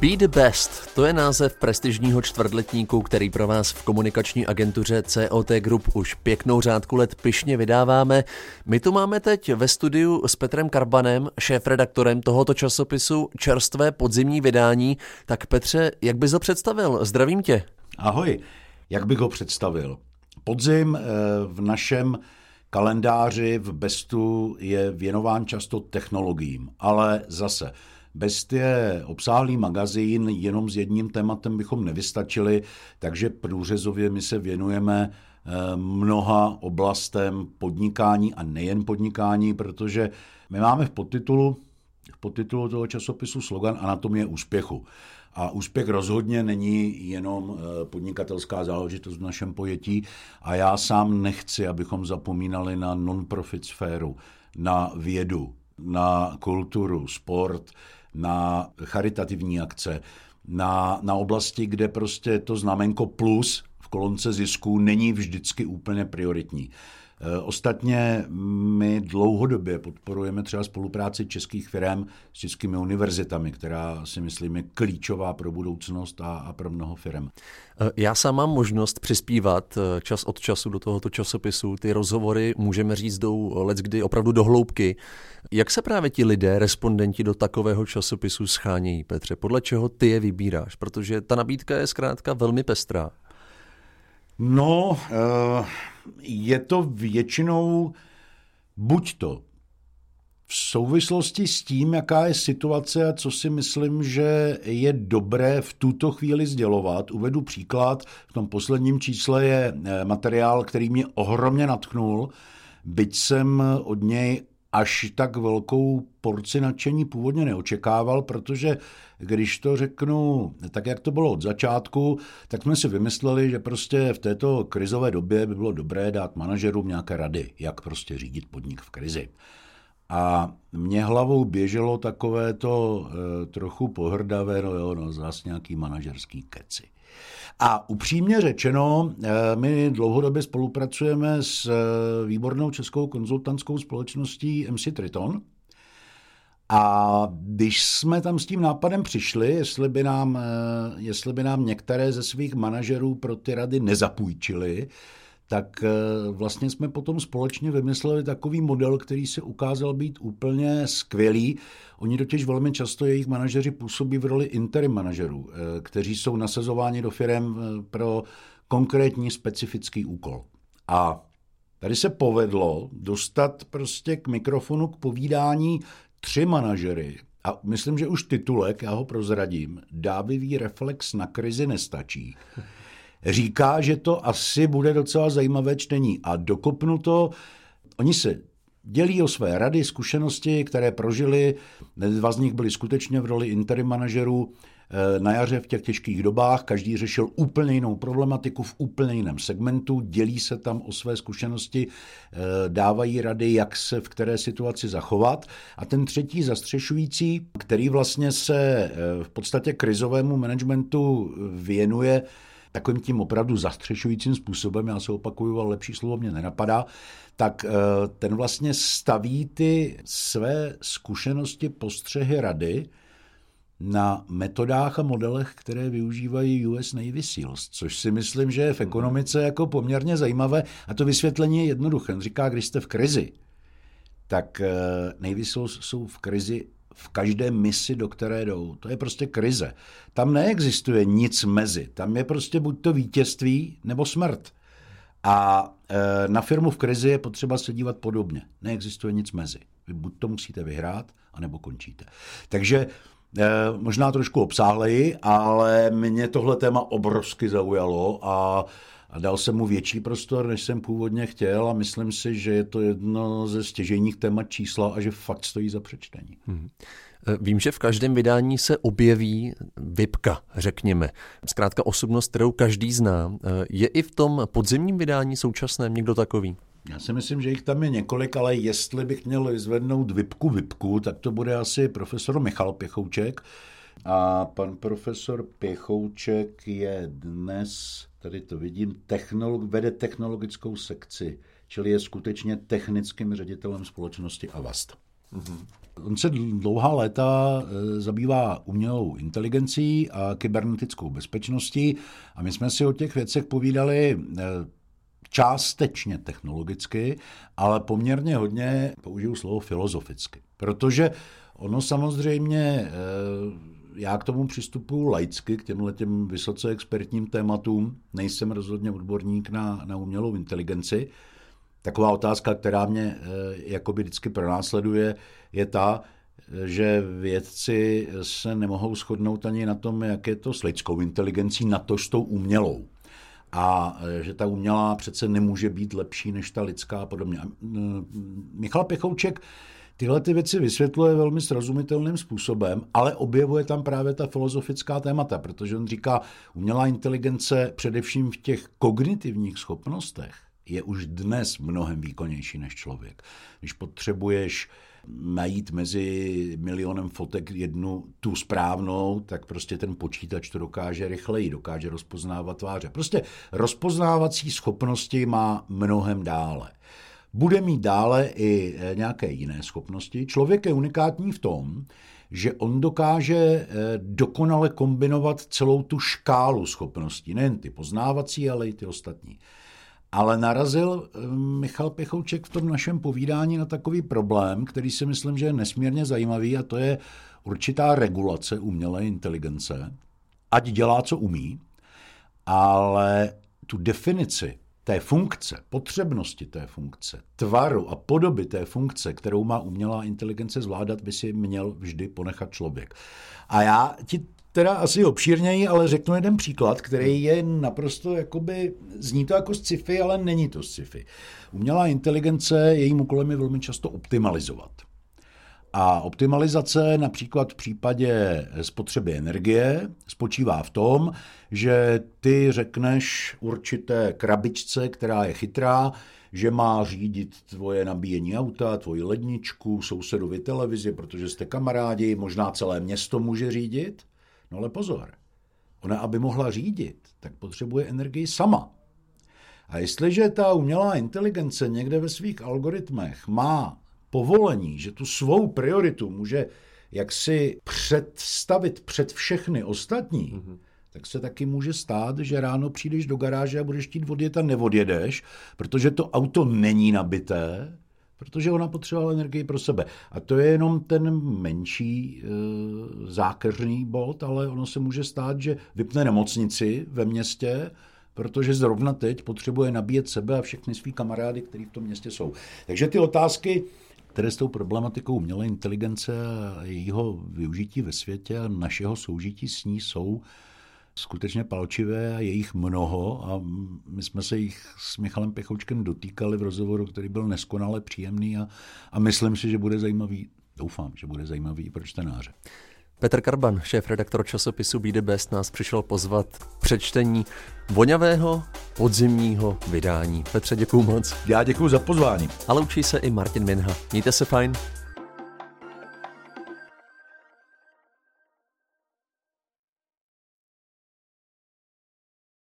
Be the Best, to je název prestižního čtvrtletníku, který pro vás v komunikační agentuře COT Group už pěknou řádku let pyšně vydáváme. My tu máme teď ve studiu s Petrem Karbanem, šéf-redaktorem tohoto časopisu čerstvé podzimní vydání. Tak Petře, jak bys ho představil? Zdravím tě. Ahoj, jak bych ho představil? Podzim eh, v našem kalendáři v Bestu je věnován často technologiím, ale zase Best je obsáhlý magazín, jenom s jedním tématem bychom nevystačili, takže průřezově my se věnujeme eh, mnoha oblastem podnikání a nejen podnikání, protože my máme v podtitulu, v podtitulu toho časopisu slogan Anatomie úspěchu. A úspěch rozhodně není jenom eh, podnikatelská záležitost v našem pojetí a já sám nechci, abychom zapomínali na non-profit sféru, na vědu, na kulturu, sport, na charitativní akce, na, na oblasti, kde prostě to znamenko plus v kolonce zisků není vždycky úplně prioritní. E, ostatně my dlouhodobě podporujeme třeba spolupráci českých firm s českými univerzitami, která si myslím je klíčová pro budoucnost a, a pro mnoho firm. E, já sám mám možnost přispívat e, čas od času do tohoto časopisu. Ty rozhovory můžeme říct jdou let kdy opravdu do hloubky. Jak se právě ti lidé, respondenti do takového časopisu schánějí, Petře? Podle čeho ty je vybíráš? Protože ta nabídka je zkrátka velmi pestrá. No, je to většinou buď to v souvislosti s tím, jaká je situace a co si myslím, že je dobré v tuto chvíli sdělovat. Uvedu příklad. V tom posledním čísle je eh, materiál, který mě ohromně natchnul, byť jsem od něj až tak velkou porci nadšení původně neočekával, protože když to řeknu tak, jak to bylo od začátku, tak jsme si vymysleli, že prostě v této krizové době by bylo dobré dát manažerům nějaké rady, jak prostě řídit podnik v krizi. A mě hlavou běželo takové to e, trochu pohrdavé, no jo, no zase nějaký manažerský keci. A upřímně řečeno, eh, my dlouhodobě spolupracujeme s eh, výbornou českou konzultantskou společností MC Triton, a když jsme tam s tím nápadem přišli, jestli by nám, eh, jestli by nám některé ze svých manažerů pro ty rady nezapůjčili, tak eh, vlastně jsme potom společně vymysleli takový model, který se ukázal být úplně skvělý. Oni totiž velmi často, jejich manažeři působí v roli interim manažerů, eh, kteří jsou nasazováni do firm pro konkrétní specifický úkol. A tady se povedlo dostat prostě k mikrofonu, k povídání tři manažery, a myslím, že už titulek, já ho prozradím, dávivý reflex na krizi nestačí. Říká, že to asi bude docela zajímavé čtení. A dokopnu to, oni se dělí o své rady, zkušenosti, které prožili, dva z nich byli skutečně v roli interim manažerů, Eh, na jaře v těch těžkých dobách, každý řešil úplně jinou problematiku v úplně jiném segmentu, dělí se tam o své zkušenosti, eh, dávají rady, jak se v které situaci zachovat. A ten třetí zastřešující, který vlastně se eh, v podstatě krizovému managementu věnuje takovým tím opravdu zastřešujícím způsobem, já se opakuju, ale lepší slovo mě nenapadá, tak ten vlastně staví ty své zkušenosti, postřehy, rady na metodách a modelech, které využívají US Navy SEALs, což si myslím, že je v ekonomice jako poměrně zajímavé. A to vysvětlení je jednoduché. On říká, když jste v krizi, tak eh, Navy SEALs jsou v krizi v každé misi, do které jdou. To je prostě krize. Tam neexistuje nic mezi. Tam je prostě buď to vítězství, nebo smrt. A e, na firmu v krizi je potřeba se dívat podobně. Neexistuje nic mezi. Vy buď to musíte vyhrát, anebo končíte. Takže Eh, možná trošku obsáhleji, ale mě tohle téma obrovsky zaujalo a, a dal jsem mu větší prostor, než jsem původně chtěl a myslím si, že je to jedno ze stěžejních témat čísla a že fakt stojí za přečtení. Hmm. Vím, že v každém vydání se objeví vypka, řekněme. Zkrátka osobnost, kterou každý zná. Eh, je i v tom podzimním vydání současném někdo takový? Já si myslím, že jich tam je několik, ale jestli bych měl vyzvednout vypku vypku, tak to bude asi profesor Michal Pěchouček. A pan profesor Pěchouček je dnes, tady to vidím, technolog, vede technologickou sekci, čili je skutečně technickým ředitelem společnosti Avast. Mm-hmm. On se dlouhá léta eh, zabývá umělou inteligencí a kybernetickou bezpečností a my jsme si o těch věcech povídali eh, částečně technologicky, ale poměrně hodně, použiju slovo filozoficky. Protože ono samozřejmě, já k tomu přistupuji laicky, k těmhle těm vysoce expertním tématům, nejsem rozhodně odborník na, na umělou inteligenci, Taková otázka, která mě eh, jakoby vždycky pronásleduje, je ta, že vědci se nemohou shodnout ani na tom, jak je to s lidskou inteligencí, na to s tou umělou. A eh, že ta umělá přece nemůže být lepší než ta lidská a podobně. Mm, Michal Pechouček tyhle ty věci vysvětluje velmi srozumitelným způsobem, ale objevuje tam právě ta filozofická témata, protože on říká, umělá inteligence především v těch kognitivních schopnostech je už dnes mnohem výkonnější než člověk. Když potřebuješ najít mezi milionem fotek jednu tu správnou, tak prostě ten počítač to dokáže rychleji, dokáže rozpoznávat tváře. Prostě rozpoznávací schopnosti má mnohem dále. Bude mít dále i e, nějaké jiné schopnosti. Člověk je unikátní v tom, že on dokáže e, dokonale kombinovat celou tu škálu schopností, nejen ty poznávací, ale i ty ostatní. Ale narazil eh, Michal Pechouček v tom našem povídání na takový problém, který si myslím, že je nesmírně zajímavý, a to je určitá regulace umělé inteligence. Ať dělá, co umí, ale tu definici té funkce, potřebnosti té funkce, tvaru a podoby té funkce, kterou má umělá inteligence zvládat, by si měl vždy ponechat člověk. A já ti teda asi obšírněji, ale řeknu jeden příklad, který je naprosto jakoby, zní to jako sci-fi, ale není to sci-fi. Umělá inteligence, jejím úkolem je velmi často optimalizovat. A optimalizace například v případě spotřeby energie spočívá v tom, že ty řekneš určité krabičce, která je chytrá, že má řídit tvoje nabíjení auta, tvoji ledničku, sousedovi televizi, protože jste kamarádi, možná celé město může řídit. No ale pozor, ona, aby mohla řídit, tak potřebuje energii sama. A jestliže ta umělá inteligence někde ve svých algoritmech má povolení, že tu svou prioritu může jaksi představit před všechny ostatní, mm-hmm. tak se taky může stát, že ráno přijdeš do garáže a budeš chtít odjet a neodjedeš, protože to auto není nabité, protože ona potřebovala energii pro sebe. A to je jenom ten menší e, zákeřný bod, ale ono se může stát, že vypne nemocnici ve městě, protože zrovna teď potřebuje nabíjet sebe a všechny svý kamarády, kteří v tom městě jsou. Takže ty otázky, které s tou problematikou umělé inteligence a jejího využití ve světě a našeho soužití s ní jsou skutečně palčivé a je jich mnoho a my jsme se jich s Michalem Pechoučkem dotýkali v rozhovoru, který byl neskonale příjemný a, a myslím si, že bude zajímavý, doufám, že bude zajímavý pro čtenáře. Petr Karban, šéf-redaktor časopisu Be The Best, nás přišel pozvat k přečtení voňavého podzimního vydání. Petře, děkuju moc. Já děkuji za pozvání. Ale učí se i Martin Minha. Mějte se fajn.